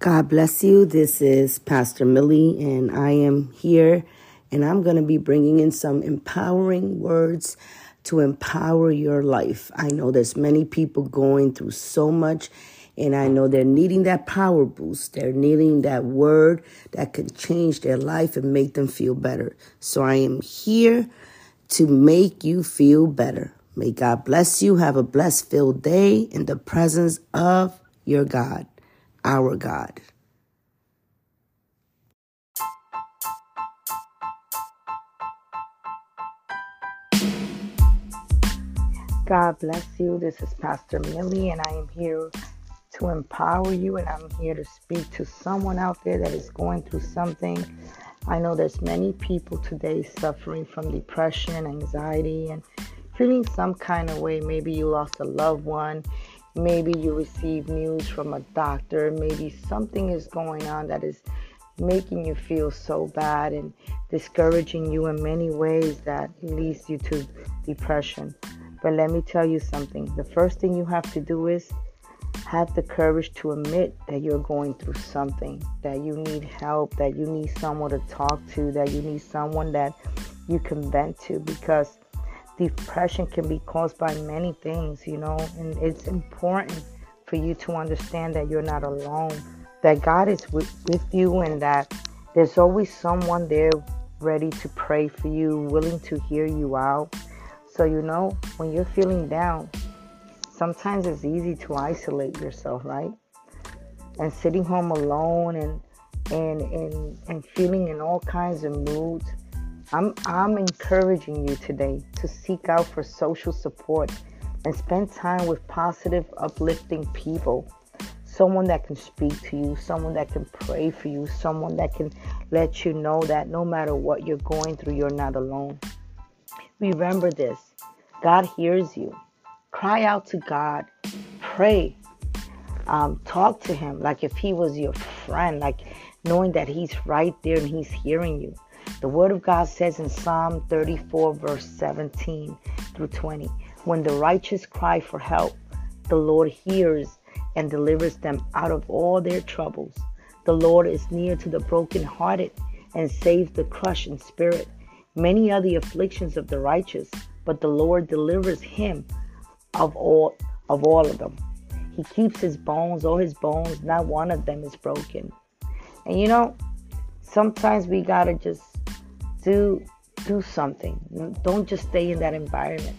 God bless you. This is Pastor Millie, and I am here, and I'm going to be bringing in some empowering words to empower your life. I know there's many people going through so much, and I know they're needing that power boost. They're needing that word that can change their life and make them feel better. So I am here to make you feel better. May God bless you. Have a blessed filled day in the presence of your God, our God. God bless you. This is Pastor Millie, and I am here to empower you, and I'm here to speak to someone out there that is going through something. I know there's many people today suffering from depression, anxiety, and feeling some kind of way. Maybe you lost a loved one. Maybe you receive news from a doctor. Maybe something is going on that is making you feel so bad and discouraging you in many ways that leads you to depression. But let me tell you something. The first thing you have to do is have the courage to admit that you're going through something, that you need help, that you need someone to talk to, that you need someone that you can vent to because depression can be caused by many things, you know, and it's important for you to understand that you're not alone, that God is with, with you, and that there's always someone there ready to pray for you, willing to hear you out. So, you know, when you're feeling down, sometimes it's easy to isolate yourself, right? And sitting home alone and and and, and feeling in all kinds of moods I'm, I'm encouraging you today to seek out for social support and spend time with positive, uplifting people. Someone that can speak to you, someone that can pray for you, someone that can let you know that no matter what you're going through, you're not alone. Remember this God hears you. Cry out to God, pray, um, talk to Him like if He was your friend, like knowing that He's right there and He's hearing you. The Word of God says in Psalm 34, verse 17 through 20, When the righteous cry for help, the Lord hears and delivers them out of all their troubles. The Lord is near to the brokenhearted and saves the crushed in spirit. Many are the afflictions of the righteous, but the Lord delivers him of all of all of them. He keeps his bones, all his bones, not one of them is broken. And you know, sometimes we gotta just do do something. Don't just stay in that environment.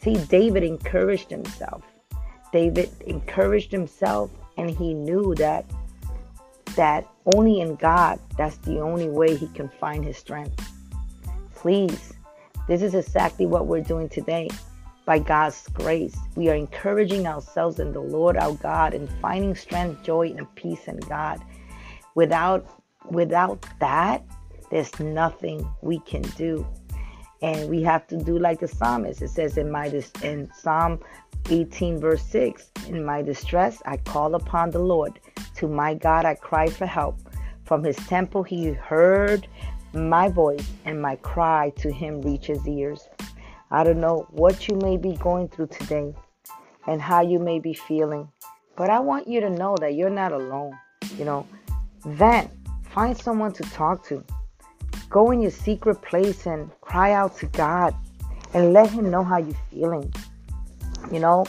See, David encouraged himself. David encouraged himself and he knew that that only in God that's the only way he can find his strength. Please, this is exactly what we're doing today. By God's grace, we are encouraging ourselves in the Lord our God and finding strength, joy, and peace in God. Without without that, there's nothing we can do. And we have to do like the psalmist. It says in my in Psalm 18 verse 6, in my distress I call upon the Lord. To my God I cry for help. From his temple he heard my voice and my cry to him reaches ears. I don't know what you may be going through today and how you may be feeling, but I want you to know that you're not alone. You know, vent, find someone to talk to. Go in your secret place and cry out to God and let Him know how you're feeling. You know,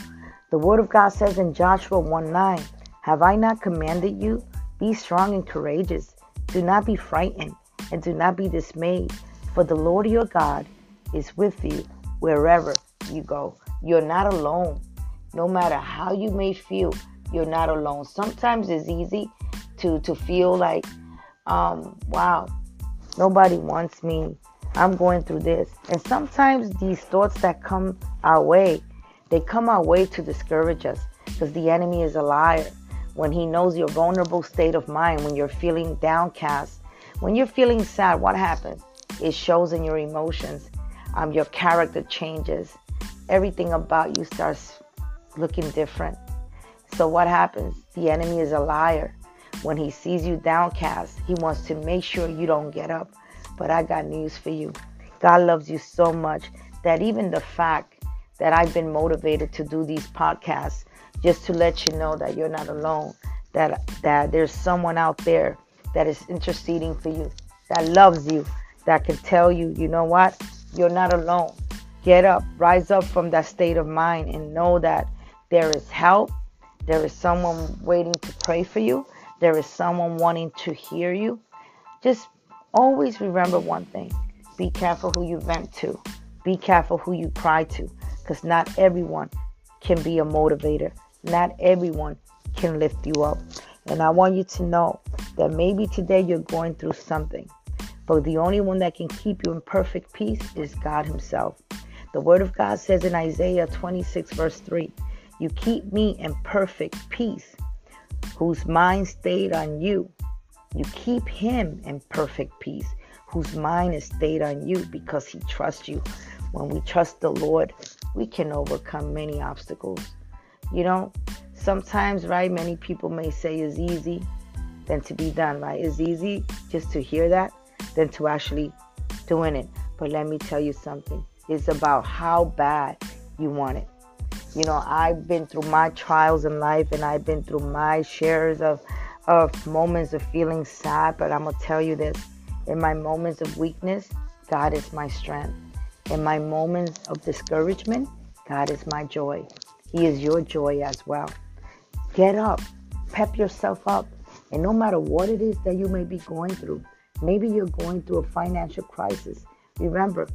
the Word of God says in Joshua 1 9, Have I not commanded you? Be strong and courageous. Do not be frightened and do not be dismayed, for the Lord your God is with you wherever you go. You're not alone. No matter how you may feel, you're not alone. Sometimes it's easy to, to feel like, um, wow, Nobody wants me. I'm going through this. And sometimes these thoughts that come our way, they come our way to discourage us because the enemy is a liar. When he knows your vulnerable state of mind, when you're feeling downcast, when you're feeling sad, what happens? It shows in your emotions. Um, your character changes. Everything about you starts looking different. So what happens? The enemy is a liar. When he sees you downcast, he wants to make sure you don't get up. But I got news for you. God loves you so much that even the fact that I've been motivated to do these podcasts just to let you know that you're not alone, that that there's someone out there that is interceding for you, that loves you, that can tell you, you know what? You're not alone. Get up, rise up from that state of mind and know that there is help. There is someone waiting to pray for you. There is someone wanting to hear you. Just always remember one thing be careful who you vent to, be careful who you cry to, because not everyone can be a motivator. Not everyone can lift you up. And I want you to know that maybe today you're going through something, but the only one that can keep you in perfect peace is God Himself. The Word of God says in Isaiah 26, verse 3 You keep me in perfect peace, whose mind stayed on you. You keep him in perfect peace, whose mind is stayed on you because he trusts you. When we trust the Lord, we can overcome many obstacles. You know, sometimes, right, many people may say it's easy than to be done, right? It's easy just to hear that than to actually doing it. But let me tell you something. It's about how bad you want it. You know, I've been through my trials in life and I've been through my shares of of moments of feeling sad, but I'm going to tell you this. In my moments of weakness, God is my strength. In my moments of discouragement, God is my joy. He is your joy as well. Get up, pep yourself up, and no matter what it is that you may be going through, maybe you're going through a financial crisis. Remember,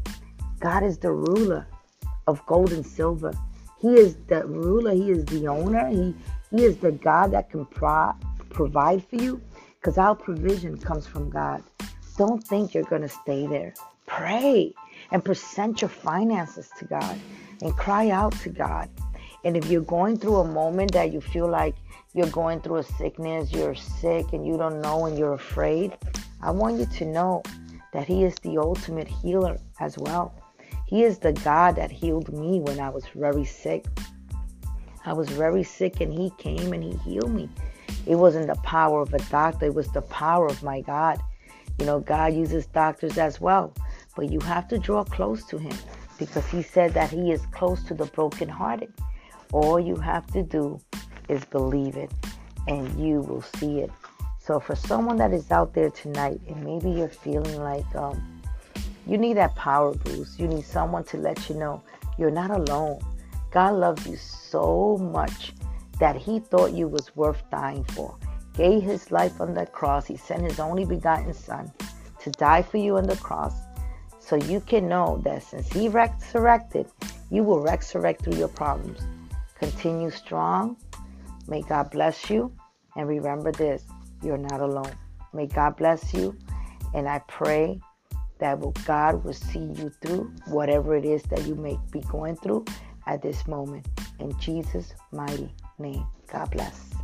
God is the ruler of gold and silver. He is the ruler, He is the owner, He, he is the God that can pro- provide for you because our provision comes from God. Don't think you're going to stay there. Pray and present your finances to God and cry out to God. And if you're going through a moment that you feel like you're going through a sickness, you're sick and you don't know and you're afraid, I want you to know that He is the ultimate healer as well. He is the God that healed me when I was very sick. I was very sick and He came and He healed me. It wasn't the power of a doctor, it was the power of my God. You know, God uses doctors as well, but you have to draw close to Him because He said that He is close to the brokenhearted. All you have to do is believe it, and you will see it. So, for someone that is out there tonight, and maybe you're feeling like um, you need that power boost, you need someone to let you know you're not alone. God loves you so much that he thought you was worth dying for. Gave his life on the cross. He sent his only begotten son to die for you on the cross so you can know that since he resurrected, you will resurrect through your problems. Continue strong. May God bless you. And remember this you're not alone. May God bless you. And I pray that God will see you through whatever it is that you may be going through at this moment. In Jesus' mighty name. God bless.